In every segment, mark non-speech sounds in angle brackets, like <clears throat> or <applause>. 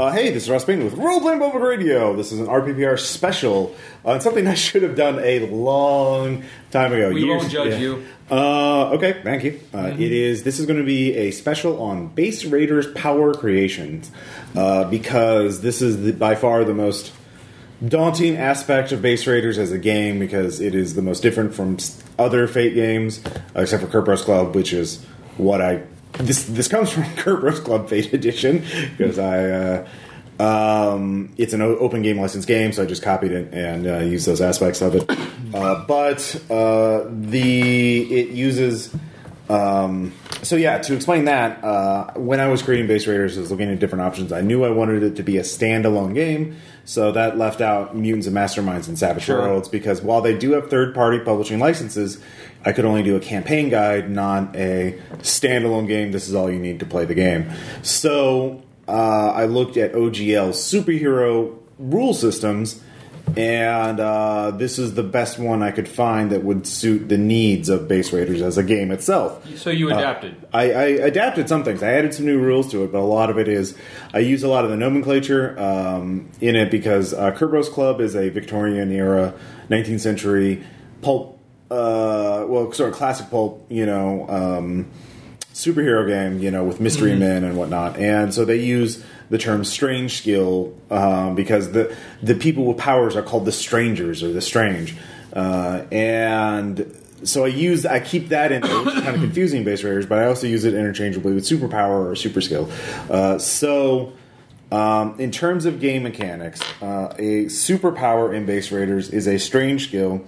Uh, hey, this is Ross Payne with Role Playing Public Radio. This is an RPPR special. Uh, something I should have done a long time ago. We Years- won't judge yeah. you. Uh, okay, thank you. Uh, it is. This is going to be a special on Base Raiders Power Creations uh, because this is the, by far the most daunting aspect of Base Raiders as a game because it is the most different from s- other Fate games, except for Kerberos Club, which is what I. This this comes from <laughs> Kerberos Club Fate Edition because I. Uh, um, it's an open game license game, so I just copied it and uh, used those aspects of it. Uh, but uh, the it uses um, so yeah, to explain that, uh, when I was creating Base Raiders, I was looking at different options. I knew I wanted it to be a standalone game, so that left out Mutants and Masterminds and Savage Sure. Worlds because while they do have third-party publishing licenses, I could only do a campaign guide, not a standalone game. This is all you need to play the game. So uh, I looked at OGL superhero rule systems and uh, this is the best one I could find that would suit the needs of Base Raiders as a game itself. So you adapted. I, I adapted some things. I added some new rules to it, but a lot of it is I use a lot of the nomenclature um, in it because uh, Kerberos Club is a Victorian era, 19th century pulp, uh, well, sort of classic pulp, you know. Um, superhero game, you know, with mystery men and whatnot, and so they use the term strange skill um, because the the people with powers are called the strangers or the strange, uh, and so I use I keep that in there, which is kind of <coughs> confusing base raiders, but I also use it interchangeably with superpower or super skill. Uh, so. Um, in terms of game mechanics, uh, a superpower in Base Raiders is a strange skill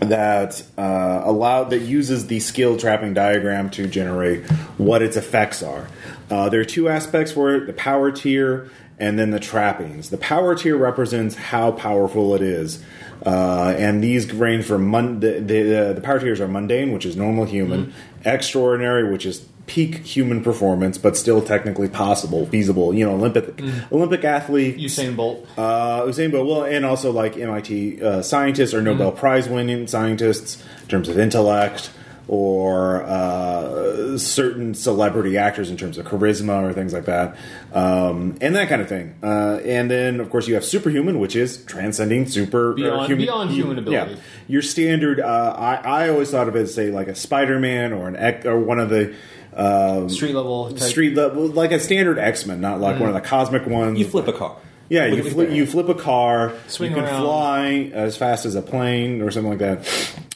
that uh, allow that uses the skill trapping diagram to generate what its effects are. Uh, there are two aspects for it: the power tier and then the trappings. The power tier represents how powerful it is, uh, and these range from mun- the, the the power tiers are mundane, which is normal human, extraordinary, which is peak human performance, but still technically possible, feasible. You know, Olympic Olympic athlete, Usain Bolt. uh, Usain Bolt, well, and also like MIT uh, scientists or Nobel Prize winning scientists in terms of intellect, or uh, certain celebrity actors in terms of charisma or things like that, um, and that kind of thing. Uh, and then, of course, you have superhuman, which is transcending super Beyond- beyond human ability. Yeah, your standard. Uh, I, I always thought of it as say like a Spider Man or an or one of the. Um, Street level. Type. Street level, like a standard X Men, not like one of the cosmic ones. You flip a car. Yeah, you, flip, you flip a car. Swing you can around. fly as fast as a plane or something like that.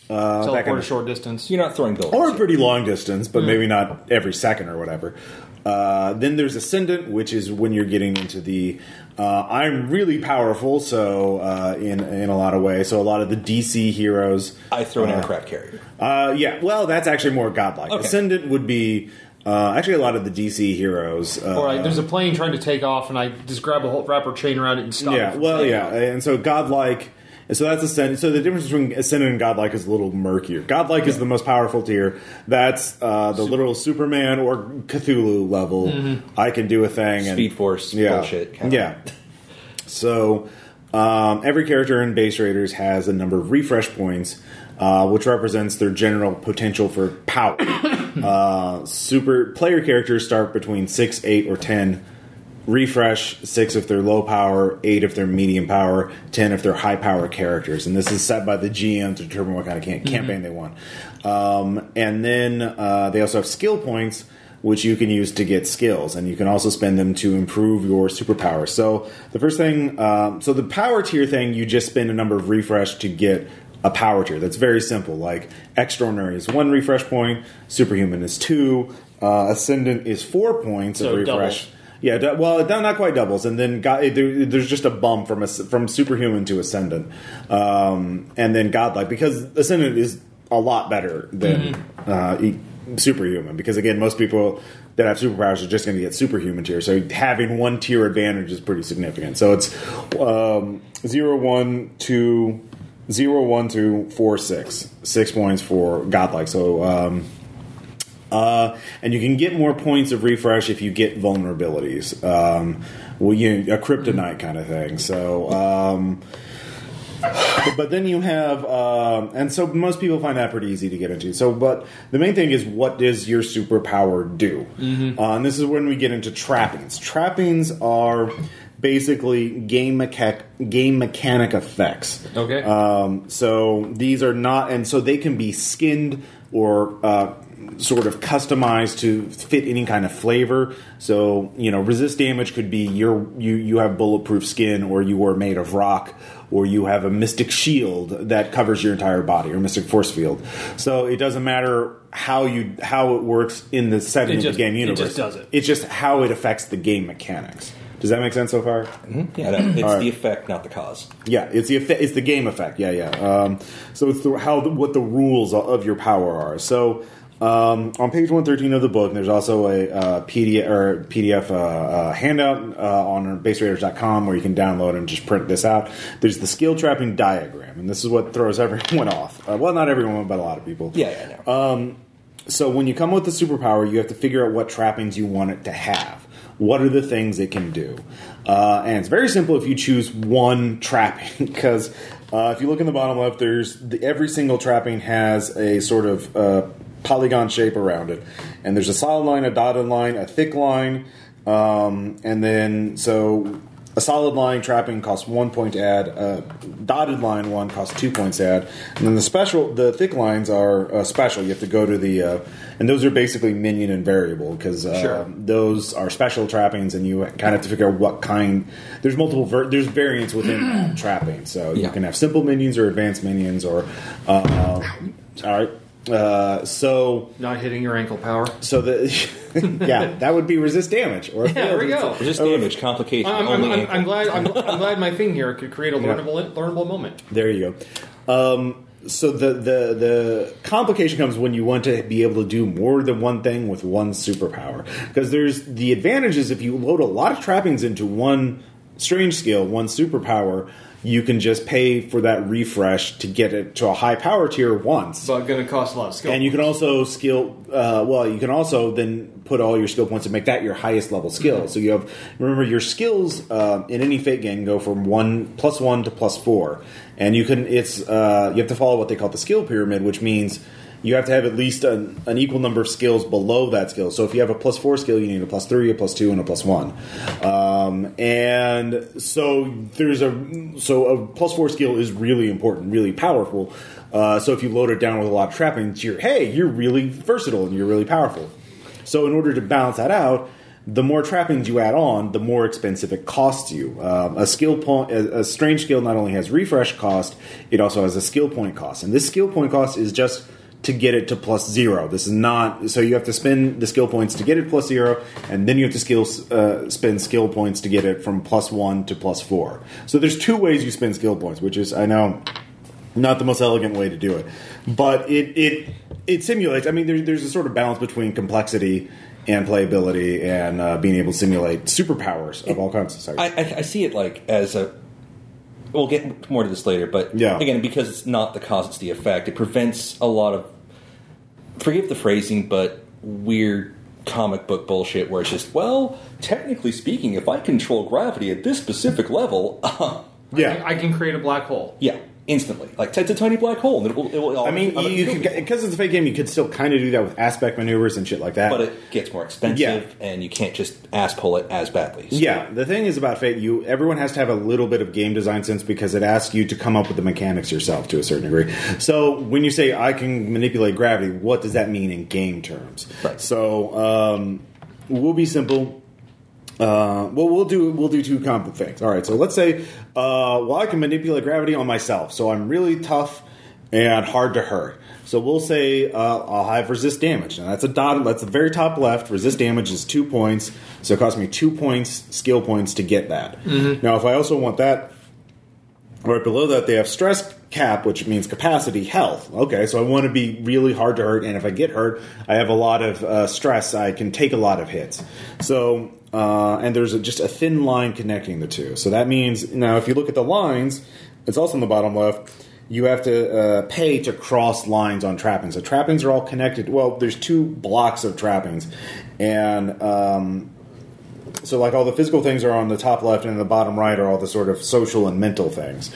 Uh, that Teleport kind a short distance. You're not throwing buildings. or a pretty long distance, but maybe not every second or whatever. Uh, then there's ascendant, which is when you're getting into the uh, I'm really powerful. So uh, in in a lot of ways, so a lot of the DC heroes. I throw an uh, aircraft carrier. Uh, yeah, well, that's actually more godlike. Okay. Ascendant would be uh, actually a lot of the DC heroes. Uh, Or like, there's a plane trying to take off, and I just grab a whole wrapper chain around it and stop. Yeah, from well, yeah, off. and so godlike. And So that's ascendant. So the difference between ascendant and godlike is a little murkier. Godlike is the most powerful tier. That's uh, the literal Superman or Cthulhu level. I can do a thing. and, Speed Force yeah, bullshit. kinda. Yeah. So um, every character in Base Raiders has a number of refresh points, uh, which represents their general potential for power. <coughs> uh, super player characters start between six, eight, or ten. Refresh six if they're low power, eight if they're medium power, ten if they're high power characters, and this is set by the GM to determine what kind of cam- campaign they want. Um, and then uh, they also have skill points, which you can use to get skills, and you can also spend them to improve your superpower. So the first thing, um, so the power tier thing, you just spend a number of refresh to get a power tier. That's very simple. Like extraordinary is one refresh point, superhuman is two, uh, ascendant is four points So of refresh. doubles. Yeah, well, not quite doubles, and then God, there, there's just a bump from a, from superhuman to ascendant, um, and then godlike because ascendant is a lot better than uh, e- superhuman. Because again, most people that have superpowers are just going to get superhuman tier, so having one tier advantage is pretty significant. So it's um, zero, one, two, zero, one, two, four, six, six points for godlike. So. Um, uh, and you can get more points of refresh if you get vulnerabilities. Um, well, you a kryptonite kind of thing. So, um, but then you have, um, and so most people find that pretty easy to get into. So, but the main thing is, what does your superpower do? Uh, and this is when we get into trappings. Trappings are basically game mechanic game mechanic effects. Okay. Um, so these are not, and so they can be skinned or uh, sort of customized to fit any kind of flavor. So you know, resist damage could be your you you have bulletproof skin, or you are made of rock, or you have a mystic shield that covers your entire body, or mystic force field. So it doesn't matter how you how it works in the setting It of the game universe. it just does it. It's just how it affects the game mechanics. Does that make sense so far? Yeah, no, it's All right. the effect, not the cause. Yeah, it's the effect, it's the game effect. Yeah, yeah. Um, so it's the, how the, what the rules of your power are. So um, on page one thirteen of the book, there's also a uh, PDF or PDF uh, uh, handout uh, on baseraiders.com where you can download and just print this out. There's the skill trapping diagram, and this is what throws <laughs> everyone off. Uh, well, not everyone, but a lot of people. Yeah, yeah, no. So when you come with the superpower, you have to figure out what trappings you want it to have. What are the things it can do? Uh, and it's very simple if you choose one trapping, <laughs> because uh, if you look in the bottom left, there's the, every single trapping has a sort of uh, polygon shape around it, and there's a solid line, a dotted line, a thick line, um, and then so a solid line trapping costs one point to add. A dotted line one costs two points to add. And then the special, the thick lines are uh, special. You have to go to the, uh, and those are basically minion and variable because uh, Sure. those are special trappings, and you kind of have to figure out what kind. There's multiple. Ver- there's variants within trapping, so you can have simple minions or advanced minions or. Uh, all right. Uh, so Not hitting your ankle power. so the <laughs> yeah that would be resist damage or <laughs> Yeah, there we go. Resist damage, complication, I'm, I'm, only I'm, ankle. I'm glad. I'm, <laughs> I'm glad my thing here could create a learnable, learnable moment. There you go. Um, so the, the the complication comes when you want to be able to do more than one thing with one superpower. Because there's the advantages if you load a lot of trappings into one strange skill, one superpower, you can just pay for that refresh to get it to a high power tier once. But going to cost a lot of skill. And you can also skill. Uh, well, you can also then put all your skill points and make that your highest level skill. So you have remember your skills uh, in any Fate game go from one plus one to plus four, and you can it's uh, you have to follow what they call the skill pyramid, which means you have to have at least an, an equal number of skills below that skill. So if you have a plus four skill, you need a plus three, a plus two, and a plus one. Um, and so there's a so a plus four skill is really important, really powerful. Uh, so if you load it down with a lot of trappings, you're hey, you're really versatile and you're really powerful. So in order to balance that out, the more trappings you add on, the more expensive it costs you. Um, a skill point, a, a strange skill, not only has refresh cost, it also has a skill point cost, and this skill point cost is just to get it to plus zero. This is not so you have to spend the skill points to get it plus zero, and then you have to skill uh, spend skill points to get it from plus one to plus four. So there's two ways you spend skill points, which is I know not the most elegant way to do it, but it it it simulates. I mean, there, there's a sort of balance between complexity and playability and uh, being able to simulate superpowers of all kinds. Sorry. I, I, I see it like as a. We'll get more to this later, but Yeah. again, because it's not the cause, it's the effect. It prevents a lot of, forgive the phrasing, but weird comic book bullshit where it's just, well, technically speaking, if I control gravity at this specific level, <laughs> uh, yeah. I, I can create a black hole. yeah, instantly, like it's a tiny black hole, and it will. It will I mean, you, you could because it's a Fate game. You could still kind of do that with aspect maneuvers and shit like that. but it gets more expensive, Yeah. and you can't just ass pull it as badly. So- Yeah, the thing is about Fate, you everyone has to have a little bit of game design sense because it asks you to come up with the mechanics yourself to a certain degree. So when you say I can manipulate gravity, what does that mean in game terms? Right. So um, we'll be simple. Uh, well, we'll do we'll do two comp things. All right. So let's say, uh, well, I can manipulate gravity on myself, so I'm really tough and hard to hurt. So we'll say uh, I'll have resist damage. Now that's a dot. That's the very top left. Resist damage is two points, so it costs me two points skill points to get that. Now, if I also want that, right below that they have stress cap, which means capacity health. Okay, so I want to be really hard to hurt, and if I get hurt, I have a lot of uh, stress. I can take a lot of hits. So, uh, and there's a, just a thin line connecting the two. So that means now, if you look at the lines, it's also in the bottom left. You have to uh, pay to cross lines on trappings. So trappings are all connected. Well, there's two blocks of trappings, and um, so like all the physical things are on the top left and the bottom right are all the sort of social and mental things.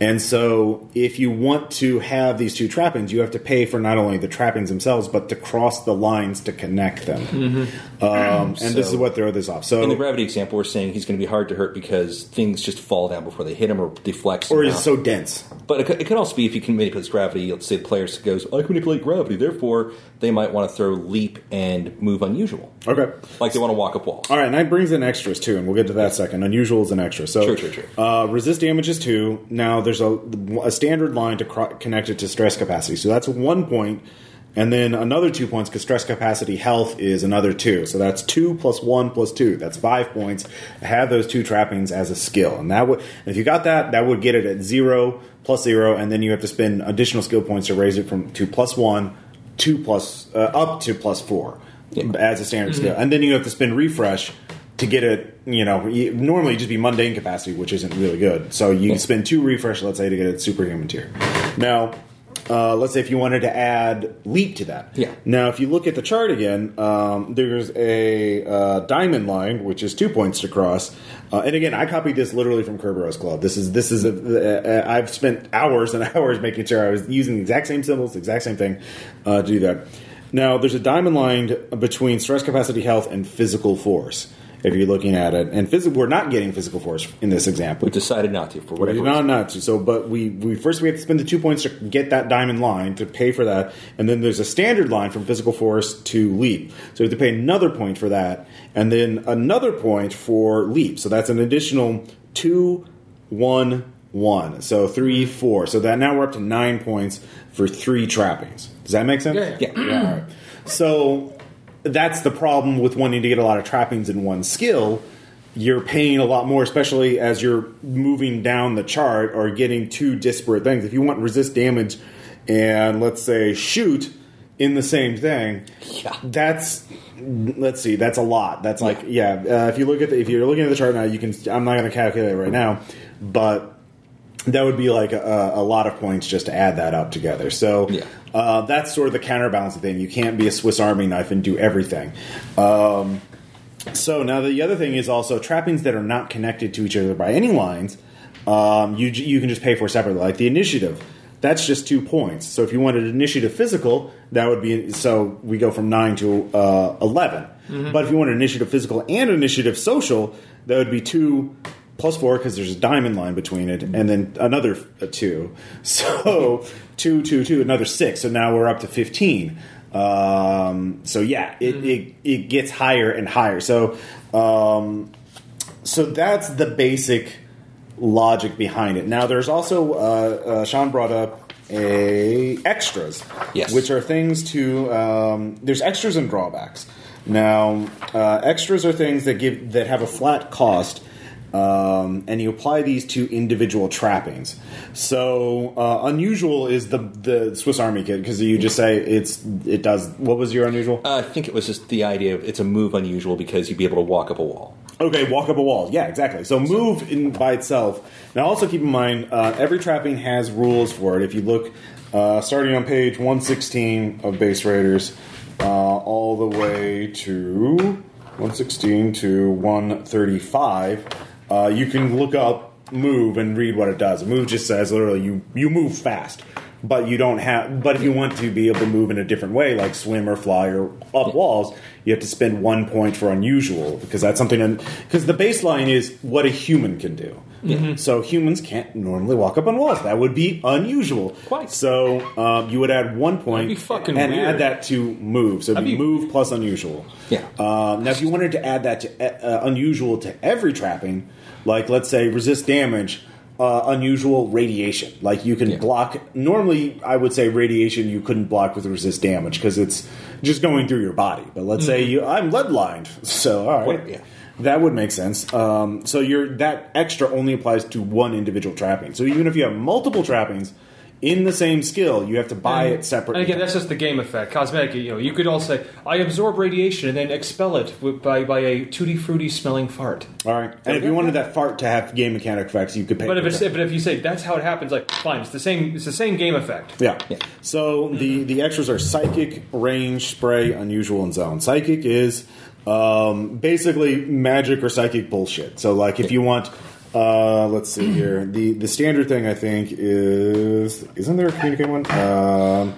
And so if you want to have these two trappings, you have to pay for not only the trappings themselves, but to cross the lines to connect them. Um, <clears throat> and this is what throw this off. So In the gravity example, we're saying he's going to be hard to hurt because things just fall down before they hit him or deflect. or is so dense. But it could, it could also be if you can manipulate gravity. Let's say the player goes, "I can manipulate gravity," therefore they might want to throw leap and move unusual, Okay. like they want to walk up walls. All right, and that brings in extras too, and we'll get to that second. Unusual is an extra. So, Sure, sure, sure. Uh, resist damage is two. Now, there's a, a standard line to cro- connect it to stress capacity. So that's one point, and then another two points because stress capacity health is another two. So that's two plus one plus two. That's five points. Have those two trappings as a skill, and that would if you got that, that would get it at zero plus zero, and then you have to spend additional skill points to raise it from to plus one, two plus uh, up to plus four as a standard skill, and then you have to spend refresh to get it. You know, normally just be mundane capacity, which isn't really good. So you spend two refresh, let's say, to get it superhuman tier. Now, uh, let's say if you wanted to add leap to that. Yeah. Now, if you look at the chart again, um, there's a uh, diamond line, which is two points to cross. Uh, and again, I copied this literally from Kerberos Club. This is this is a, a, I've spent hours and <laughs> hours making sure I was using the exact same symbols, the exact same thing uh, to do that. Now, there's a diamond line between stress capacity, health, and physical force. If you're looking at it, and physical, we're not getting physical force in this example. We decided not to for whatever. Not reason. not to. So, but we we first we have to spend the two points to get that diamond line to pay for that, and then there's a standard line from physical force to leap. So we have to pay another point for that, and then another point for leap. So that's an additional two, one, one. So three, four. So that now we're up to nine points for three trappings. Does that make sense? Yeah, yeah. yeah. All right. So that's the problem with wanting to get a lot of trappings in one skill. You're paying a lot more, especially as you're moving down the chart or getting two disparate things. If you want resist damage and let's say shoot in the same thing, Yeah. that's let's see, that's a lot. That's like yeah. Uh, if you look at the, if you're looking at the chart now, you can. I'm not going to calculate it right now, but that would be like a, a lot of points just to add that up together. So Yeah. uh, that's sort of the counterbalancing thing. You can't be a Swiss Army knife and do everything. Um, so now the other thing is also trappings that are not connected to each other by any lines. Um, you you can just pay for separately, like the initiative. That's just two points. So if you wanted initiative physical, that would be so we go from nine to uh, 11 But if you wanted initiative physical and initiative social, that would be two plus four because there's a diamond line between it, and then another two. <laughs> So two, two, two, another six. So now we're up to fifteen. Um, so yeah, it, it it gets higher and higher. So um, so that's the basic logic behind it. Now, there's also uh, uh, Sean brought up a extras, Yes. which are things to. Um, there's extras and drawbacks. Now, uh, extras are things that give that have a flat cost. Um, and you apply these to individual trappings. So uh, unusual is the the Swiss Army kit because you just say it's it does. What was your unusual? Uh, I think it was just the idea of it's a move unusual because you'd be able to walk up a wall. Okay, walk up a wall. Yeah, exactly. So move in by itself. Now, also keep in mind, uh, every trapping has rules for it. If you look, uh, starting on page 116 of Base Raiders, uh, all the way to 116 to 135, uh, you can look up move and read what it does. Move just says literally you you move fast. But you don't have. But if you want to be able to move in a different way, like swim or fly or up walls, you have to spend one point for unusual because that's something. Because the baseline is what a human can do. So humans can't normally walk up on walls. That would be unusual. Quite. So um, you would add one point That'd be fucking and weird. add that to move. So it'd be be- move plus unusual. Yeah. Um, now, if you wanted to add that to uh, unusual to every trapping, like let's say resist damage, uh, unusual radiation. Like you can Yeah. block. Normally, I would say radiation you couldn't block with resist damage because it's just going through your body. But let's say you, I'm lead lined, <laughs> so all right. Well, yeah. That would make sense. Um, so you're, that extra only applies to one individual trapping. So even if you have multiple trappings in the same skill, you have to buy it separately. And again, that's just the game effect, cosmetic. You know, you could also say, "I absorb radiation and then expel it with, by by a tutti frutti smelling fart." All right. And if you wanted that fart to have game mechanic effects, you could pay. But if for it's that. but if you say that's how it happens, like fine, it's the same. It's the same game effect. yeah. Yeah. So the the extras are psychic, range, spray, unusual, and zone. Psychic is Um, basically, magic or psychic bullshit. So, like, if you want, uh, let's see here, <clears throat> the the standard thing I think is isn't there a communicate one? Um,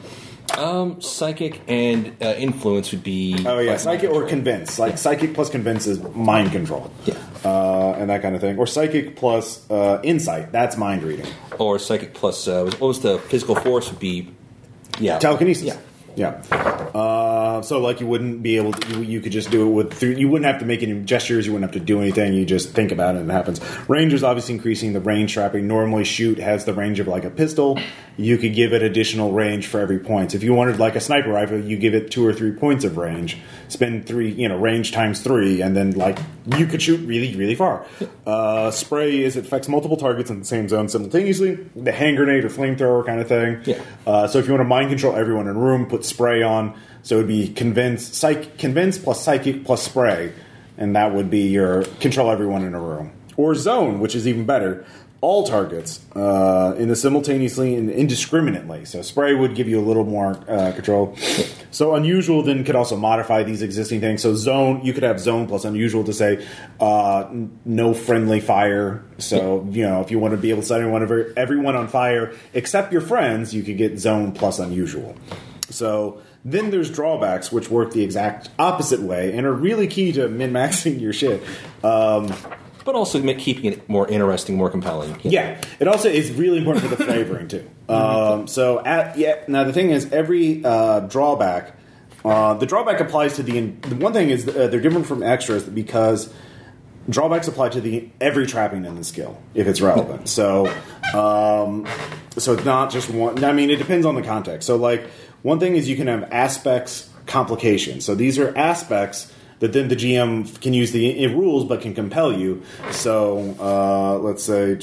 Um, psychic and uh, influence would be. oh yeah, psychic or convince. Like psychic plus convince is mind control. Yeah. uh, and that kind of thing. Or psychic plus uh, insight. That's mind reading. Or psychic plus. Uh, what was the physical force? Would be. Yeah. telekinesis. Yeah. Yeah. Uh, so like you wouldn't be able to. You, you could just do it with. You wouldn't have to make any gestures. You wouldn't have to do anything. You just think about it and it happens. Range is obviously increasing the range trapping. Normally, shoot has the range of like a pistol. You could give it additional range for every point. If you wanted like a sniper rifle, you give it two or three points of range. Spend three, you know, range times three, and then like you could shoot really, really far. Uh, spray is it affects multiple targets in the same zone simultaneously. The hand grenade or flamethrower kind of thing. Yeah. Uh, so if you want to mind control everyone in a room, put spray on. So it would be convince, psych, convince plus psychic plus spray, and that would be your control everyone in a room. Or zone, which is even better. All targets uh, in the simultaneously and indiscriminately. So spray would give you a little more uh, control. So unusual then could also modify these existing things. So zone, you could have zone plus unusual to say uh, n- no friendly fire. So you know if you want to be able to set everyone everyone on fire except your friends, you could get zone plus unusual. So then there's drawbacks, which work the exact opposite way and are really key to min maxing your shit. Um, But also make, keeping it more interesting, more compelling. yeah, it also is really important for the flavoring too. <laughs> Um, so at yeah, now the thing is every uh, drawback, uh, the drawback applies to the, the one thing is uh, they're different from extras because drawbacks apply to the every trapping in the skill if it's relevant. <laughs> So um, so it's not just one. I mean, it depends on the context. So like one thing is you can have aspects complications. So these are aspects that then the GM can use the rules but can compel you. So uh, let's say.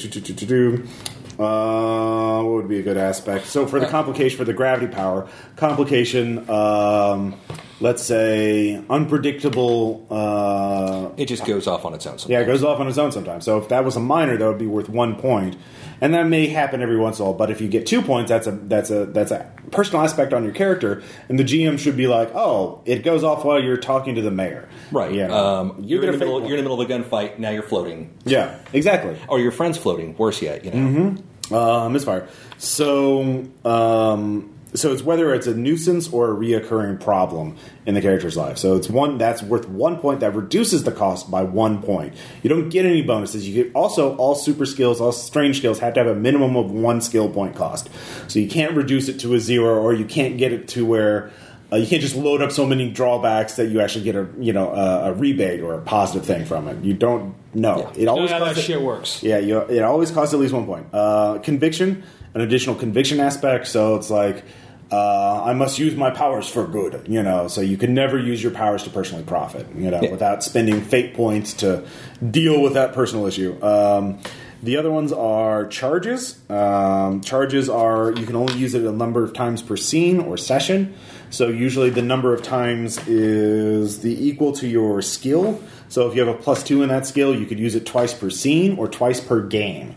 Uh, what would be a good aspect? So for the complication for the gravity power complication, um, let's say unpredictable. Uh, It just goes off on its own. yeah, it goes off on its own sometimes. So if that was a minor, that would be worth one point, and that may happen every once in a while. But if you get two points, that's a that's a that's a personal aspect on your character, and the GM should be like, "Oh, it goes off while you're talking to the mayor." Right. Yeah. Um, you're, in get the middle. You're in the middle of a gunfight. Now you're floating, Yeah, exactly. or your friend's floating. Worse yet, you know. Mm-hmm. Uh, misfire. So, um, so it's whether it's a nuisance or a reoccurring problem in the character's life. So it's one that's worth one point that reduces the cost by one point. You don't get any bonuses. You get also all super skills, all strange skills have to have a minimum of one skill point cost. So you can't reduce it to a zero, or you can't get it to where. Uh, you can't just load up so many drawbacks that you actually get a you know a, a rebate or a positive thing from it. You don't know. Yeah. It You know always how that it- shit works. yeah, you, it always costs at least one point. Uh, conviction, an additional conviction aspect. So it's like uh, I must use my powers for good. You know, so you can never use your powers to personally profit. You know, Yeah. without spending fate points to deal with that personal issue. Um, the other ones are charges. Um, charges are you can only use it a number of times per scene or session. So usually the number of times is the equal to your skill. So if you have a plus two in that skill, you could use it twice per scene or twice per game.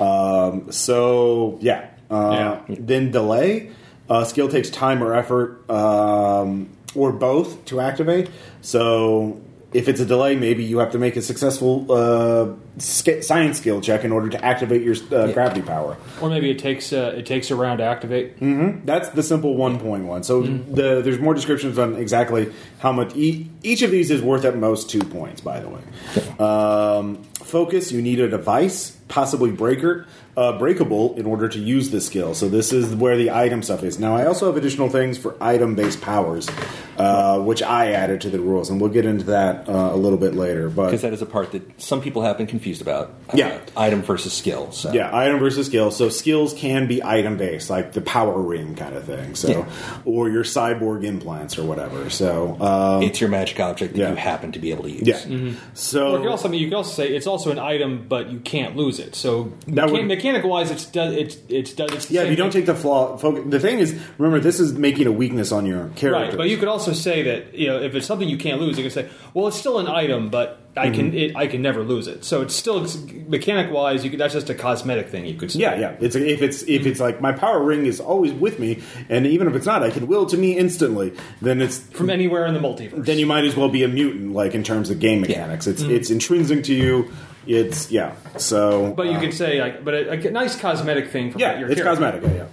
Um, so yeah. Uh, Then delay. Uh, skill takes time or effort, um, or both, to activate. So if it's a delay, maybe you have to make a successful uh, science skill check in order to activate your uh, gravity power. Or maybe it takes uh, it takes a round to activate. That's the simple one point one. So the, there's more descriptions on exactly how much e- each of these is worth at most two points. By the way, um, focus. You need a device, possibly breaker, uh, breakable, in order to use this skill. So this is where the item stuff is. Now I also have additional things for item based powers, uh, which I added to the rules, and we'll get into that uh, a little bit later. But Because that is a part that some people have been confused about. uh, Yeah. item versus skill. So. Yeah, item versus skill. So skills can be item based, like the power ring kind of thing. So, Yeah. or your cyborg implants or whatever. So, um, It's your magic object that Yeah. you happen to be able to use. yeah. Or you So can also I mean, you can also say it's also an item, but you can't lose it. So That would- mechanical wise, it's does it's it's does it's yeah, if you don't take the flaw. Focus, the thing is, remember, this is making a weakness on your character. Right, but you could also say that you know if it's something you can't lose, you can say, well, it's still an item, but I Mm-hmm. can it, I can never lose it. So it's still mechanic wise. You could, that's just a cosmetic thing. You could say. Yeah, yeah. It's if it's if it's like my power ring is always with me, and even if it's not, I can will to me instantly. Then it's from anywhere in the multiverse. then you might as well be a mutant, like in terms of game mechanics. It's it's intrinsic to you. It's yeah. So, Mm-hmm. but you uh, could say like, but a, a nice cosmetic thing. From yeah, your it's character. cosmetic. Yeah,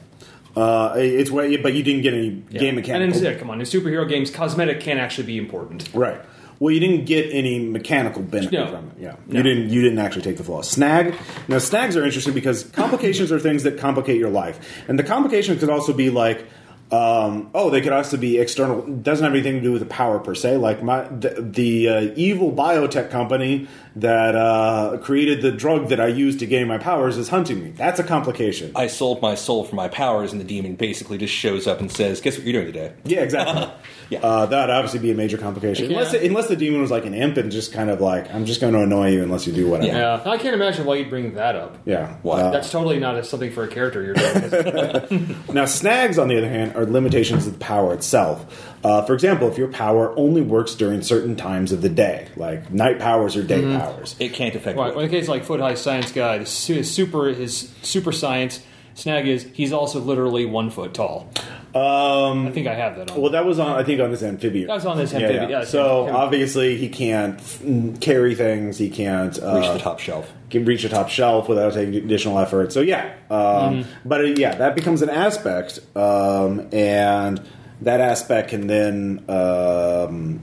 yeah. Uh, it's way, but you didn't get any Yeah. game And mechanics. then, yeah, come on, in superhero games, cosmetic can actually be important. Right. Well, you didn't get any mechanical benefit No. from it. Yeah, No. you didn't. You didn't actually take the flaw. Snag. Now, snags are interesting because complications are things that complicate your life, and the complications could also be like. Um, oh, they could also be external. Doesn't have anything to do with the power per se. Like my the, the uh, evil biotech company that uh, created the drug that I use to gain my powers is hunting me. That's a complication. I sold my soul for my powers, and the demon basically just shows up and says, "Guess what you're doing today?" Yeah, exactly. <laughs> Yeah. uh, that would obviously be a major complication. Yeah. Unless unless the demon was like an imp and just kind of like I'm just going to annoy you unless you do whatever. Yeah. Yeah, I can't imagine why you'd bring that up. Yeah. Why? Uh, That's totally not a, something for a character you're doing. <laughs> <laughs> now, snags, on the other hand, are limitations of the power itself. Uh, for example, if your power only works during certain times of the day, like night powers or day powers. It can't affect. Right. Well, in the case like Foot High Science Guy, the su- his super his super science snag is he's also literally one foot tall. Um, I think I have that on. well, that was on, I think, on this amphibian. That was on this amphibian, yeah, so yeah. obviously, he can't mm, carry things. He can't uh, Reach the top shelf. can reach the top shelf without taking additional effort. So yeah, um, but uh, yeah, that becomes an aspect, um, and that aspect can then um,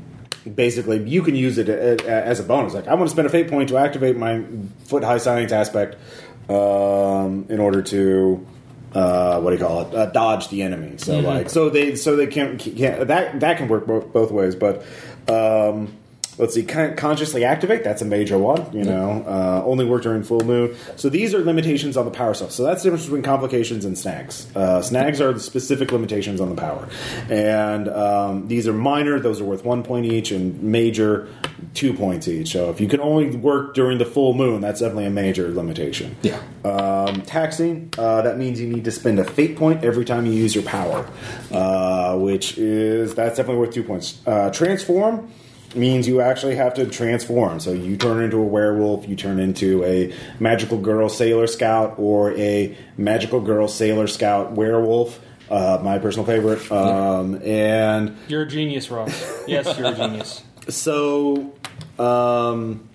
basically you can use it a- a- as a bonus. Like I want to spend a fate point to activate my foot high science aspect um, in order to. Uh, what do you call it? Uh, dodge the enemy. So like, so they, so they can't, can't that that can work both, both ways. But um, let's see, con- consciously activate. That's a major one. You know, uh, only work during full moon. So these are limitations on the power stuff. So that's the difference between complications and snags. Uh, snags are the specific limitations on the power, and um, these are minor. Those are worth one point each, and major two points each. So if you can only work during the full moon, that's definitely a major limitation. Yeah. Um, taxing, uh, that means you need to spend a fate point every time you use your power, uh, which is, that's definitely worth two points. Uh, transform means you actually have to transform. So you turn into a werewolf, you turn into a magical girl sailor scout, or a magical girl sailor scout werewolf. Uh, my personal favorite. Um, and you're a genius, Ross. Yes, you're a genius. <laughs> so um,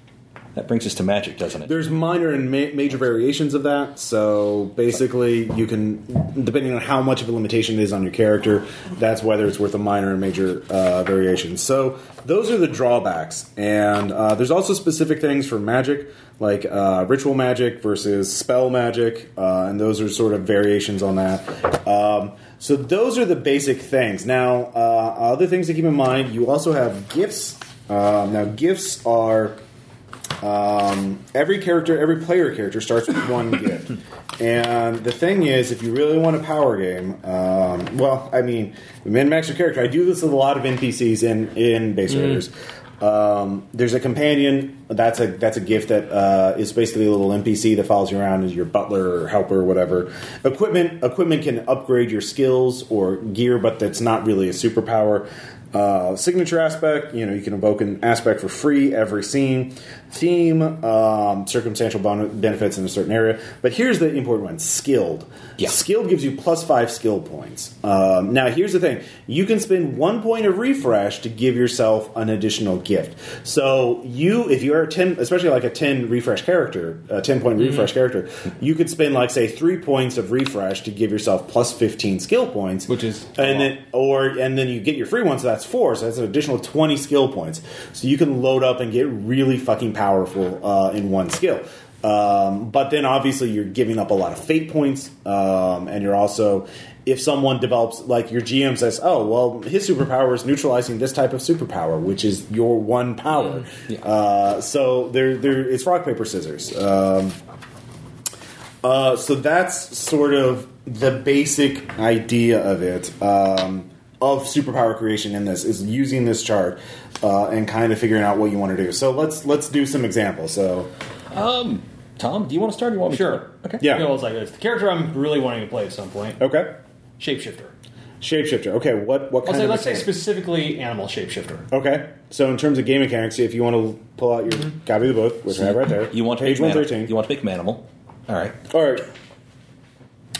That brings us to magic, doesn't it? There's minor and ma- major variations of that. So basically, you can, depending on how much of a limitation it is on your character, that's whether it's worth a minor and major uh, variation. So those are the drawbacks. And uh, there's also specific things for magic, like uh, ritual magic versus spell magic, uh, and those are sort of variations on that. Um, so those are the basic things. Now, uh, other things to keep in mind, you also have gifts. Um, now, gifts are um, every character, every player character starts with one <coughs> gift. And the thing is, if you really want a power game, um, well, I mean, min max your character. I do this with a lot of NPCs in in base raiders. Um, there's a companion. That's a that's a gift that uh, is basically a little NPC that follows you around as your butler or helper or whatever. Equipment equipment can upgrade your skills or gear, but that's not really a superpower. Uh, signature aspect, you know, you can invoke an aspect for free every scene. Theme, um, circumstantial bon- benefits in a certain area. But here's the important one skilled. Yeah. Skilled gives you plus five skill points. Um, now, here's the thing you can spend one point of refresh to give yourself an additional gift. So, you, if you're a 10, especially like a 10 refresh character, a 10 point refresh character, you could spend, like, say, three points of refresh to give yourself plus 15 skill points. Which is and then or and then you get your free one, so that's four. So that's an additional twenty skill points. So you can load up and get really fucking powerful uh, in one skill. Um, but then obviously you're giving up a lot of fate points, um, and you're also if someone develops like your GM says, oh well, his superpower is neutralizing this type of superpower, which is your one power. Uh, so there, there it's rock paper scissors. Um, uh, so that's sort of the basic idea of it um, of superpower creation in this is using this chart uh, and kind of figuring out what you want to do. So let's let's do some examples. So Um, Tom, do you want to start? Or you want me Sure. to? Okay. Yeah. You know, it's like this. The character I'm really wanting to play at some point, okay, shapeshifter. Shapeshifter. Okay, what what I'll kind say, of let's say specifically animal shapeshifter. Okay, so in terms of game mechanics, if you want to pull out your Mm-hmm. copy of the book, which I have right there, You want to page make one an thirteen. You want to make an animal. All right. All right.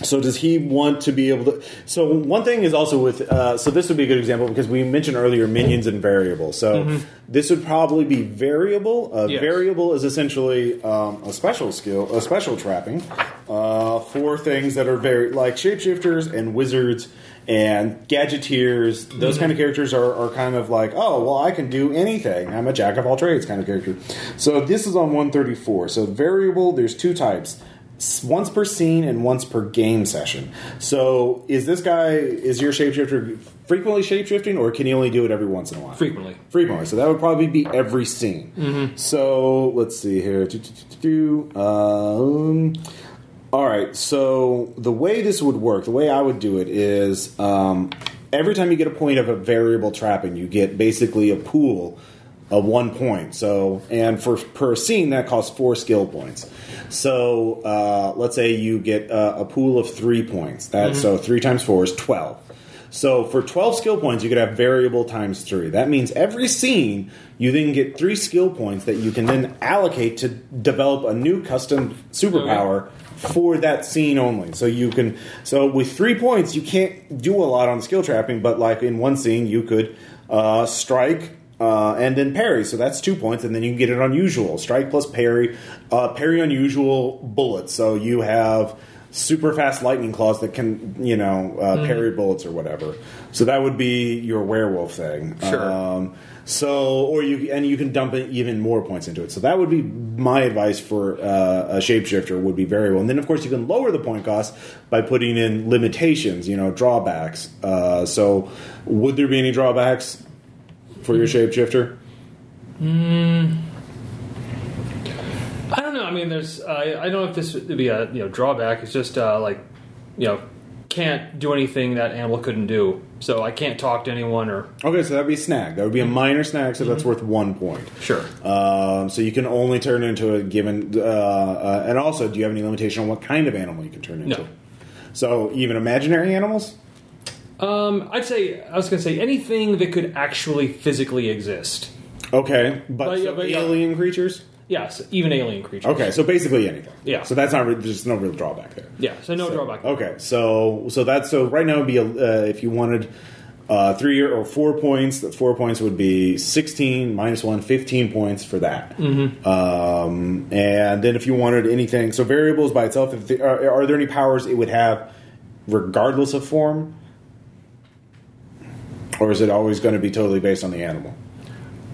So does he want to be able to? So one thing is also with. Uh, so this would be a good example because we mentioned earlier minions and variables. So this would probably be variable. A Yes. variable is essentially um, a special skill, a special trapping uh, for things that are very like shapeshifters and wizards and gadgeteers. Those kind of characters are, are kind of like, oh well, I can do anything. I'm a jack of all trades kind of character. So this is on 134. So variable. There's two types once per scene and once per game session. So, is this guy is your shapeshifter frequently shapeshifting, or can he only do it every once in a while? Frequently. Frequently. So that would probably be every scene. So let's see here. Um, all right. So the way this would work, the way I would do it is um, every time you get a point of a variable trapping, you get basically a pool of one point. So and for per scene that costs four skill points. So uh, let's say you get uh, a pool of three points. That so three times four is twelve. So for 12 skill points, you could have variable times three. That means every scene, you then get three skill points that you can then allocate to develop a new custom superpower for that scene only. So you can, so with three points, you can't do a lot on skill trapping, but like in one scene, you could uh, strike. Uh, and then parry, so that's two points, and then you can get it unusual. Strike plus parry, uh, parry unusual bullets. So you have super fast lightning claws that can you know uh, parry bullets or whatever. So that would be your werewolf thing. Sure. Um, so or you and you can dump even more points into it. So that would be my advice for uh, a shapeshifter would be variable. And then of course you can lower the point cost by putting in limitations. You know drawbacks. Uh, so would there be any drawbacks for your shapeshifter? I don't know. I mean, there's. Uh, I don't know if this would be a you know drawback. It's just uh, like you know can't do anything that animal couldn't do. So I can't talk to anyone or Okay, so that'd be a snag. That would be a minor snag, so that's worth one point. sure. Um, so you can only turn into a given. Uh, uh, and also, do you have any limitation on what kind of animal you can turn into? No. So even imaginary animals. Um, I'd say I was going to say anything that could actually physically exist. Okay, but, But, yeah, so but, yeah. alien creatures. Yes, even alien creatures. Okay, so basically anything. Yeah. So that's not. Re- there's no real drawback there. Yeah. So no drawback. Okay, so so that's so right now would be a, uh, if you wanted uh, three or, or four points. The four points would be sixteen minus one, 15 points for that. Mm-hmm. Um, and then if you wanted anything, so variables by itself. If the, are, are there any powers it would have regardless of form, or is it always going to be totally based on the animal?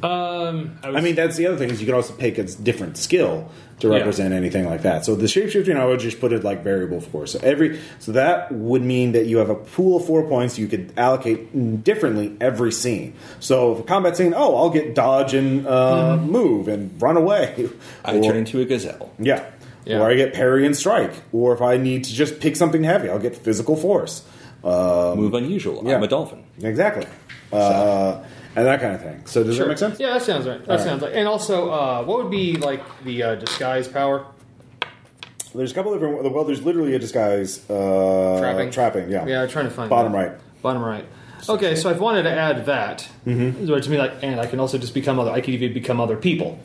Um, I, was, I mean, that's the other thing is you could also pick a different skill to Yeah. represent anything like that. So the shapeshifting, I would just put it like variable for. So every so that would mean that you have a pool of four points you could allocate differently every scene. So if a combat scene, oh, I'll get dodge and uh, move and run away. I Or- turn into a gazelle. yeah. Yeah. Or I get parry and strike. Or if I need to just pick something heavy, I'll get physical force. Um, Move unusual. yeah. I'm a dolphin. exactly. Uh, and that kind of thing. So does sure. that make sense? Yeah, that sounds right. That All right. sounds like. And also, uh, what would be like the uh, disguise power? There's a couple different. Well, there's literally a disguise uh, Trapping. Trapping, yeah. Yeah, I'm trying to find Bottom that. right. Bottom right. Okay, so I've wanted to add that, mm-hmm. which means like, and I can also just become other. I could even become other people.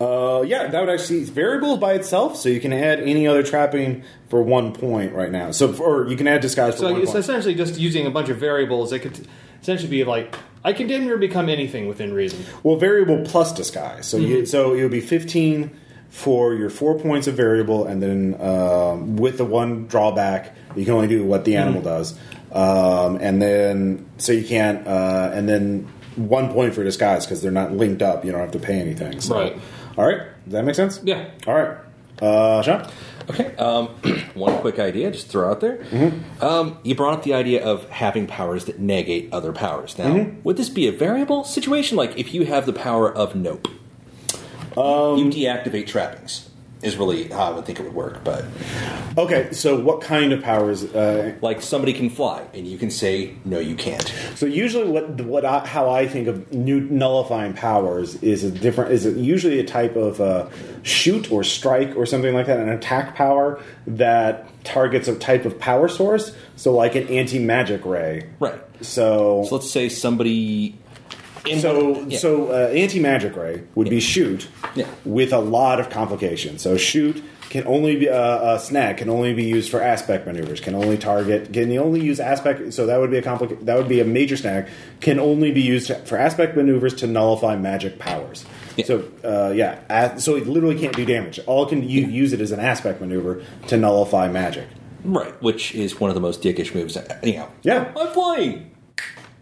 Uh, yeah, that would actually it's variable by itself, so you can add any other trapping for one point right now. So, or you can add disguise for So one it's point. essentially just using a bunch of variables It could essentially be like I can damn near become anything within reason. Well, variable plus disguise. So, Mm-hmm. you, so it would be 15 for your four points of variable, and then um, with the one drawback, you can only do what the animal Mm-hmm. does, um, and then so you can't, uh, and then one point for disguise because they're not linked up. You don't have to pay anything. So, Right. All right. Does that make sense? Yeah. All right. Uh, Sean. Okay. Um, <clears throat> one quick idea, just throw out there. Um, you brought up the idea of having powers that negate other powers. Now, would this be a variable situation? Like if you have the power of nope, you deactivate trappings. Is really how I would think it would work. But Okay, so what kind of powers? Uh, like somebody can fly, and you can say no, you can't. so usually, what what I, how I think of new nullifying powers is a different is it usually a type of uh, shoot or strike or something like that, an attack power that targets a type of power source. So like an anti magic ray. Right. So So let's say somebody. In So, yeah. so uh, anti magic ray would be shoot Yeah. with a lot of complications. So shoot can only be uh, uh, snag can only be used for aspect maneuvers. Can only target can only use aspect. So that would be a complica- That would be a major snag. Can only be used for aspect maneuvers to nullify magic powers. Yeah. So uh, yeah, a- so it literally can't do damage. All can you use it as an aspect maneuver to nullify magic. right, which is one of the most dickish moves. Anyhow, Yeah. I'm flying.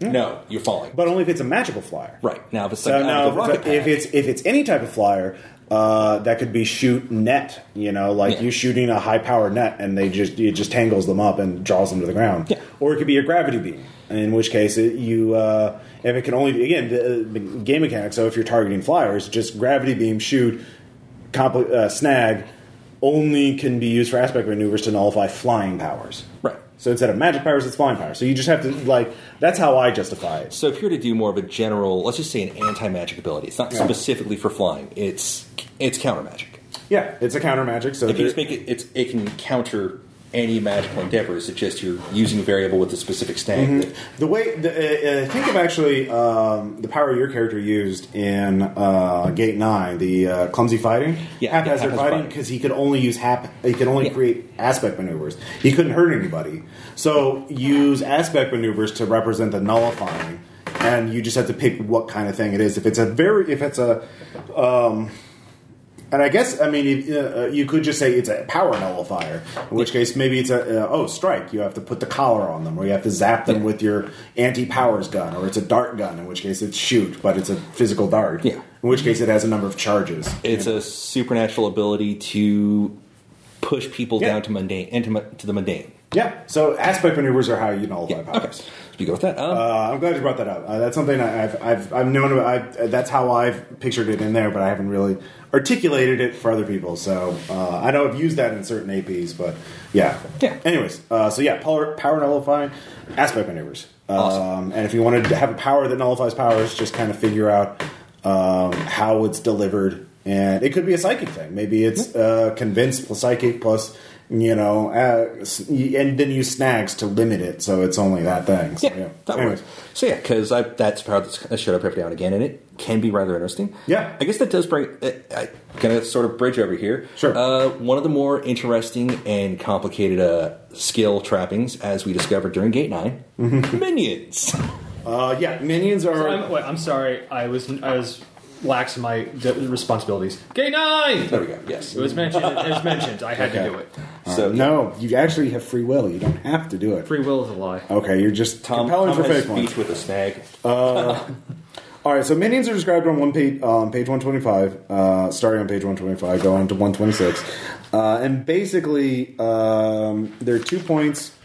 No, you're falling. But only if it's a magical flyer. right now, if it's So like now, rocket if it's if it's any type of flyer, uh, that could be shoot net. You know, like Yeah. you shooting a high power net, and they just it just tangles them up and draws them to the ground. Yeah. Or it could be a gravity beam, in which case it, you uh, if it can only be again the, the game mechanics. So if you're targeting flyers, just gravity beam shoot, compli- uh, snag only can be used for aspect maneuvers to nullify flying powers. right. So instead of magic powers, it's flying powers. So you just have to like that's how I justify it. So if you're to do more of a general, let's just say an anti-magic ability, it's not Yeah. specifically for flying. It's it's counter magic. Yeah, it's a counter magic. So If you just make it, it's it can counter any magical endeavors. It's just you're using a variable with a specific snag. Mm-hmm. that- The way the, uh, uh, think of actually um, the power your character used in uh, Gate Nine, the uh, clumsy fighting, Yeah, haphazard fighting, fighting. because he could only use hap- he could only Yeah. create aspect maneuvers. He couldn't hurt anybody. So use aspect maneuvers to represent the nullifying, and you just have to pick what kind of thing it is. If it's a very if it's a um, and I guess I mean uh, you could just say it's a power nullifier. In which case, maybe it's a uh, oh strike. You have to put the collar on them, or you have to zap them Yeah. with your anti powers gun, or it's a dart gun. In which case, it's shoot, but it's a physical dart. Yeah. In which case, it has a number of charges. It's a supernatural ability to push people Yeah. down to mundane into to the mundane. Yeah. So aspect maneuvers are how you nullify Yeah. powers. Okay. So we go with that. Um, Uh, I'm glad you brought that up. Uh, that's something I- I've I've I've known about. I, that's how I've pictured it in there, but I haven't really articulated it for other people. So uh, I know I've used that in certain APs, but yeah. Yeah. Anyways, uh, so yeah, power power nullifying aspect maneuvers. Awesome. Um, and if you wanted to have a power that nullifies powers, just kind of figure out um, how it's delivered. And it could be a psychic thing. Maybe it's uh, convince plus psychic plus you know, uh, and then use snags to limit it, so it's only that thing. So, yeah, that Anyways. works. So yeah, because that's power that's that showed up every now and again, and it can be rather interesting. Yeah. I guess that does bring. Uh, I gonna sort of bridge over here. Sure. Uh, one of the more interesting and complicated uh, skill trappings, as we discovered during Gate 9 Mm-hmm. minions. Uh, yeah, minions are. I'm, wait, I'm sorry. I was I was lax in my d- responsibilities. Gate nine. There we go. Yes. It was mentioned. It was mentioned. I had Okay. to do it. So no, you actually have free will. You don't have to do it. Free will is a lie. Okay, you're just Tom, compelling Tom for fake ones. speech with a snag. <laughs> All right, so minions are described on one page, um, page 125, uh, starting on page 125, going to 126. Uh, and basically, um, there are two points.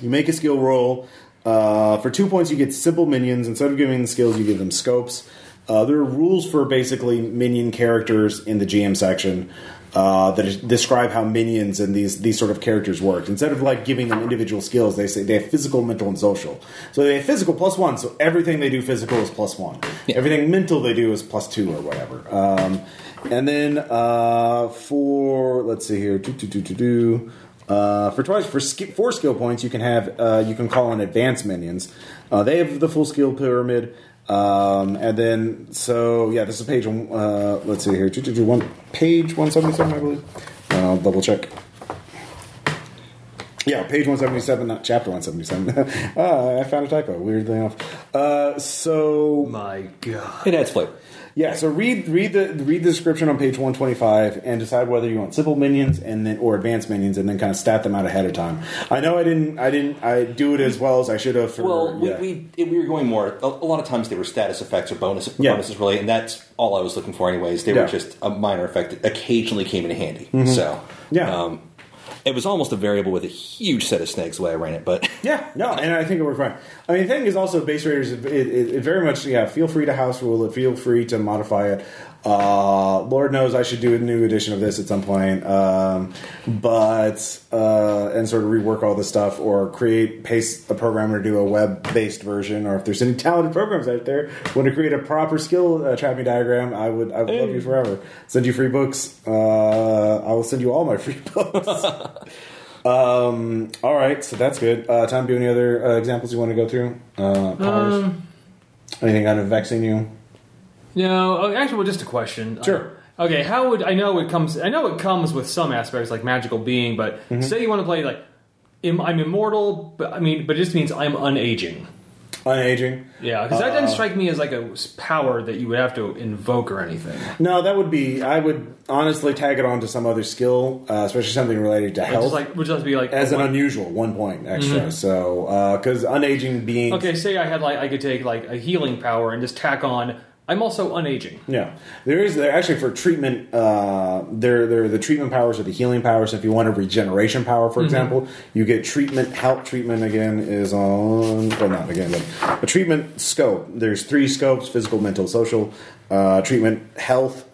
You make a skill roll. Uh, for two points, you get simple minions. Instead of giving them skills, you give them scopes. Uh, there are rules for basically minion characters in the GM section uh, that describe how minions and these these sort of characters work. Instead of like giving them individual skills, they say they have physical, mental, and social. So they have physical plus one. So everything they do physical is plus one. Yeah. Everything mental they do is plus two or whatever. Um, and then uh, for let's see here, do do do do do. Uh, for twice for sk- four skill points, you can have uh, you can call on advanced minions. Uh, they have the full skill pyramid, um, and then so yeah, this is page. one- Uh, let's see here, do, do, do, one page one seventy seven, I believe. I'll double check. Yeah, page one seventy seven, not chapter one seventy seven. <laughs> Ah, I found a typo. Weirdly enough. Uh, so My God. It adds flavor. Yeah, so read read the read the description on page one twenty five and decide whether you want simple minions and then or advanced minions and then kind of stat them out ahead of time. I know I didn't I didn't I do it as well as I should have. For, Well, yeah. we, we we were going more. A, lot of times they were status effects or bonus Yeah. bonuses related, and that's all I was looking for. Anyways, they Yeah. were just a minor effect that occasionally came in handy. So Yeah. um, it was almost a variable with a huge set of snakes the way I ran it. But <laughs> Yeah, no, and I think it worked fine. I mean, the thing is also base raiders. It, it, it very much yeah. Feel free to house rule it. Feel free to modify it. Uh, Lord knows I should do a new edition of this at some point, um, but uh, and sort of rework all this stuff or create paste a programmer to do a web based version. Or if there's any <laughs> talented programs out there want to create a proper skill uh, trapping diagram, I would I would love you forever. Send you free books. Uh, I will send you all my <laughs> free books. <laughs> um, all right, so that's good. Uh, Tom, do you have any other uh, examples you want to go through? Uh, powers? Um, Anything kind of vexing you? No, oh, actually, well, just a question. Sure. Uh, okay, how would I know it comes? I know it comes with some aspects like magical being, but Mm-hmm. say you want to play like im- I'm immortal, but I mean, but it just means I'm unaging. Unaging? Yeah, because that Uh, doesn't strike me as like a power that you would have to invoke or anything. No, that would be. I would honestly tag it on to some other skill, uh, especially something related to health, like would just be like as an one- unusual one point extra. So, because unaging being Okay, say I had like I could take like a healing power and just tack on. I'm also unaging. yeah, there is there actually for treatment. Uh, there, there the treatment powers or the healing powers. If you want a regeneration power, for example, you get treatment. Help treatment again is on. Well, not again, but a treatment scope. There's three scopes: physical, mental, social. Uh, treatment, health,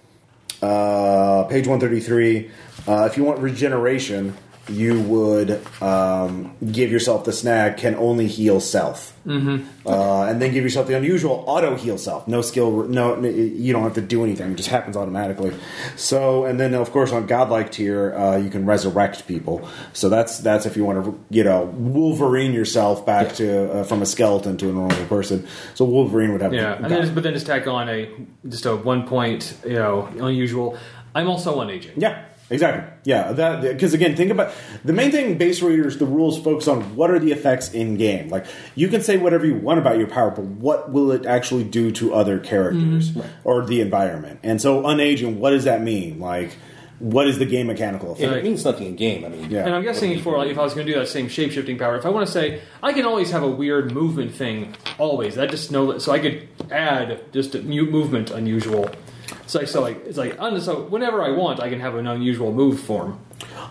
uh, page 133 uh, if you want regeneration you would um, give yourself the snag can only heal self. Mm-hmm. uh, and then give yourself the unusual auto heal self. No skill no you don't have to do anything. It just happens automatically. So and then of course on godlike tier uh, you can resurrect people. So that's that's if you want to you know wolverine yourself back to uh, from a skeleton to a normal person. So wolverine would have Yeah, and then just, but then just tack on a just a one point, you know, unusual. I'm also unaging. Yeah, exactly. Yeah, that because again, think about the main thing. Base Raiders, the rules focus on what are the effects in game. Like you can say whatever you want about your power, but what will it actually do to other characters mm-hmm. or the environment? And so, unaging, what does that mean? Like, what is the game mechanical effect? And it means nothing in game. I mean, Yeah. And I'm guessing for like, if I was going to do that same shape shifting power, if I want to say I can always have a weird movement thing, always. I just know that, so I could add just a mute movement unusual. So like, so like it's like un- so whenever I want, I can have an unusual move form.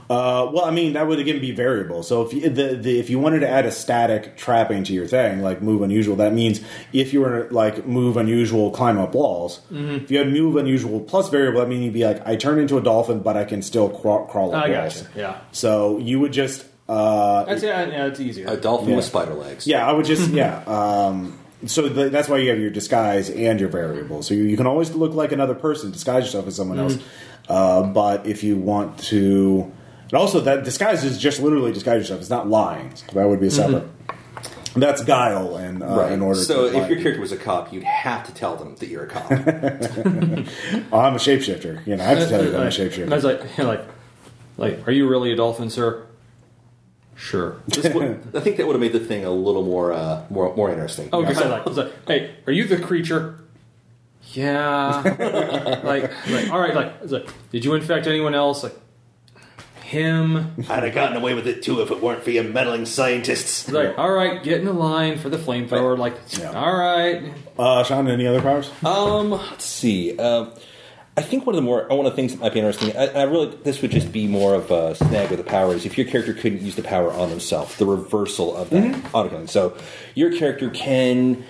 Uh, well, I mean, that would again be variable. So if you, the, the, if you wanted to add a static trapping to your thing, like move unusual, that means if you were to, like move unusual, climb up walls. Mm-hmm. If you had move unusual plus variable, that means you'd be like, I turn into a dolphin, but I can still crawl, crawl up I walls. gotcha. Yeah, So you would just, uh, that's yeah, yeah, that's easier. a dolphin Yeah. with spider legs. yeah, I would just, <laughs> yeah. Um, so the, that's why you have your disguise and your variable. So you, you can always look like another person, disguise yourself as someone else. Uh, but if you want to, and also that disguise is just literally disguise yourself. It's not lying. So that would be a separate. That's guile, and uh, Right. in order. so to if lie. your character was a cop, you'd have to tell them that you're a cop. <laughs> oh, I'm a shapeshifter. You know, I have to tell you that I'm a And I was like, <laughs> like, like, are you really a dolphin, sir? Sure. This would- I think that would have made the thing a little more uh, more more interesting. Oh, because I like, I was like, hey, are you the creature? Yeah. like, like, all right. Like, was like, did you infect anyone else? Like, him. I'd have gotten away with it too if it weren't for you meddling scientists. Like, all right, get in the line for the flamethrower. Like, Yeah. all right. Uh, Sean, any other powers? Um, let's see. Um, I think one of the more one of the things that might be interesting. I, I really this would just be more of a snag with the power is if your character couldn't use the power on themselves, the reversal of that autocon. So your character can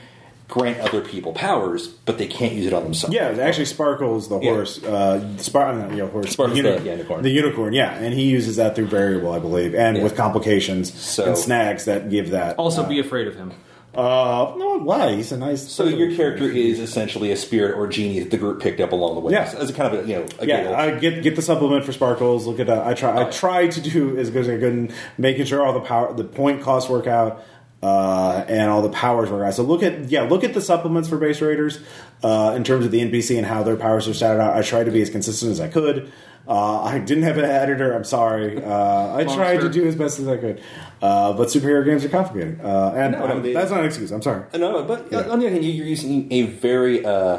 grant other people powers, but they can't use it on themselves. Yeah, actually, Sparkle's the Yeah. horse. Uh, Spar- not, yeah, horse. Sparkle's uni- the- yeah, unicorn. The unicorn, yeah, and he uses that through variable, I believe, and Yeah. with complications So- and snags that give that. Also, uh, be afraid of him. Uh, no, why? He's a nice. So your character is essentially a spirit or genie that the group picked up along the way. Yeah. as a kind of a you know a Yeah, giggle. I get get the supplement for sparkles. Look at that. I try. I try to do as good as I could, in making sure all the power, the point costs work out, uh, and all the powers work out. So look at yeah, look at the supplements for base raiders uh, in terms of the NPC and how their powers are started out. I tried to be as consistent as I could. Uh, I didn't have an editor. I'm sorry. Uh, I tried to do as best as I could. Uh, but superhero games are complicated, uh, and No, they- that's not an excuse. I'm sorry. No, but Yeah. on the other hand, you- you're using a very uh,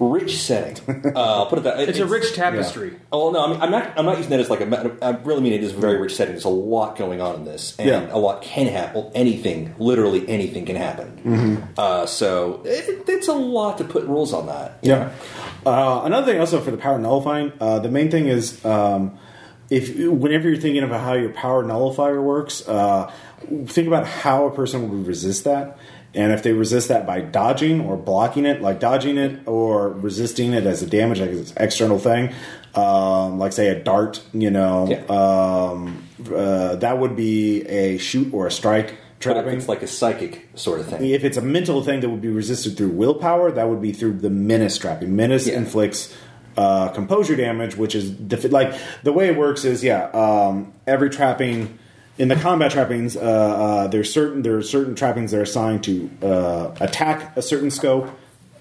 rich setting. <laughs> Uh, I'll put it that It's a rich tapestry. Oh no, I mean, I'm not. I'm not using that as like a. I really mean it is a very rich setting. There's a lot going on in this, and Yeah. a lot can happen. Anything, literally anything, can happen. Mm-hmm. Uh, so it, it's a lot to put rules on that. Yeah. Uh, another thing also for the power nullifying, uh, the main thing is um, if whenever you're thinking about how your power nullifier works, uh, think about how a person would resist that. And if they resist that by dodging or blocking it, like dodging it or resisting it as a damage, like it's an external thing, um, like say a dart, you know, Yeah. um, uh, that would be a shoot or a strike trapping. it's like a psychic sort of thing. if it's a mental thing that would be resisted through willpower, that would be through the menace trapping. Menace Yeah. inflicts uh, composure damage, which is defi- like the way it works is yeah. Um, every trapping in the combat trappings, uh, uh, there's certain there are certain trappings that are assigned to uh, attack a certain scope,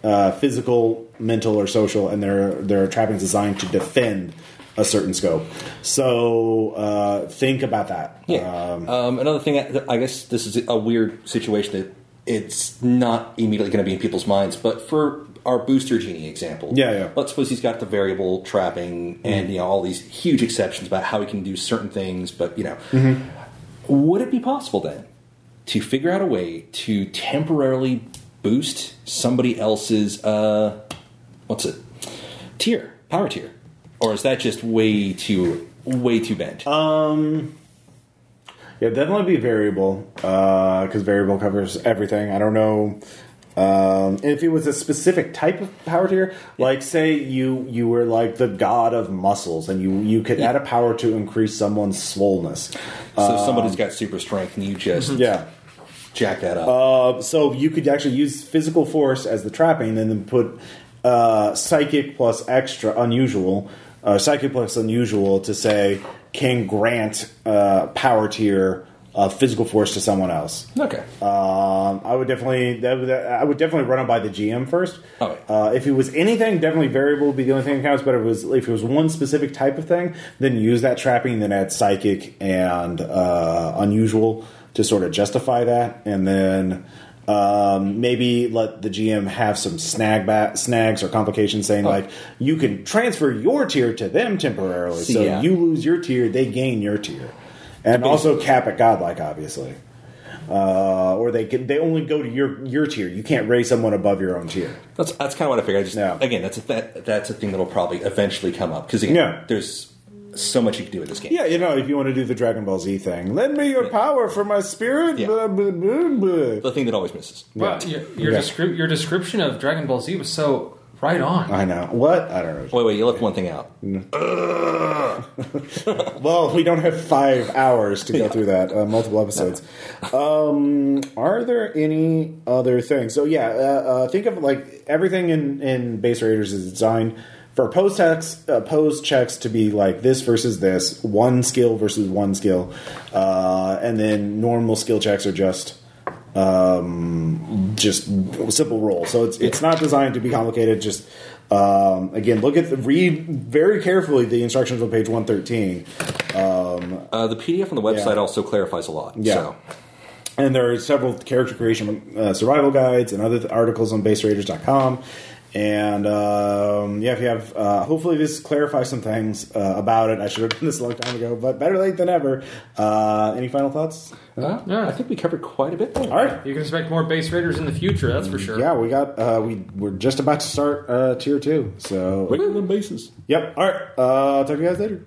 uh, physical, mental, or social, and there are, there are trappings designed to defend a certain scope. So uh, think about that. Yeah. Um, Um, another thing, I I guess this is a weird situation that it's not immediately going to be in people's minds, but for our booster genie example, Yeah, yeah. Let's suppose he's got the variable trapping and you know all these huge exceptions about how he can do certain things, but you know, Mm-hmm. Would it be possible then to figure out a way to temporarily boost somebody else's uh, what's it tier power tier, or is that just way too way too bent? Um, yeah, definitely be variable Uh because variable covers everything. I don't know um, if it was a specific type of power tier. Like, say you you were like the god of muscles, and you you could add a power to increase someone's swollenness. so somebody's got super strength and you just Yeah. jack that up. Uh, so you could actually use physical force as the trapping, and then put uh, psychic plus extra unusual, uh, psychic plus unusual to say can grant uh, power tier of physical force to someone else. okay. Um, I would definitely, that would, I would definitely run it by the GM first. Oh. Uh, if it was anything, definitely variable would be the only thing that counts. But if it was, if it was one specific type of thing, then use that trapping, then add psychic and uh, unusual to sort of justify that, and then um, maybe let the GM have some snag ba- snags or complications, saying Oh. like you can transfer your tier to them temporarily, See, so yeah. you lose your tier, they gain your tier, and also cap at godlike, obviously uh, or they can, they only go to your your tier. You can't raise someone above your own tier. That's that's kind of what I figured. I just Yeah. again, that's a, that that's a thing that'll probably eventually come up because Yeah. there's so much you can do with this game. Yeah, you know, if you want to do the Dragon Ball Z thing, lend me your power for my spirit. Yeah. Blah, blah, blah, blah. The thing that always misses. Well, your, your, Yeah. descrip- your description of Dragon Ball Z was so right on. I know what I don't know. Wait, wait, you left one thing out. <laughs> Well, we don't have five hours to go Yeah. through that. Uh, multiple episodes. Um, are there any other things? So yeah, uh, uh, think of like everything in in Base Raiders is designed for post checks, uh, post checks to be like this versus this, one skill versus one skill, uh, and then normal skill checks are just um, just simple rolls. So it's it's not designed to be complicated. Just um, again, look at the read very carefully the instructions on page one thirteen. Uh, the PDF on the website Yeah. also clarifies a lot. Yeah. So. And there are several character creation uh, survival guides and other th- articles on baseraiders.com. And um, yeah, if you have, uh, hopefully this clarifies some things uh, about it. I should have done this a long time ago, but better late than ever. Uh, any final thoughts? Uh, Yeah. I think we covered quite a bit there. All right. You can expect more base raiders in the future, that's for sure. Yeah, we got, uh, we, we're just about to start uh, tier two. So, Regular basis. yep. All right. Uh, talk to you guys later.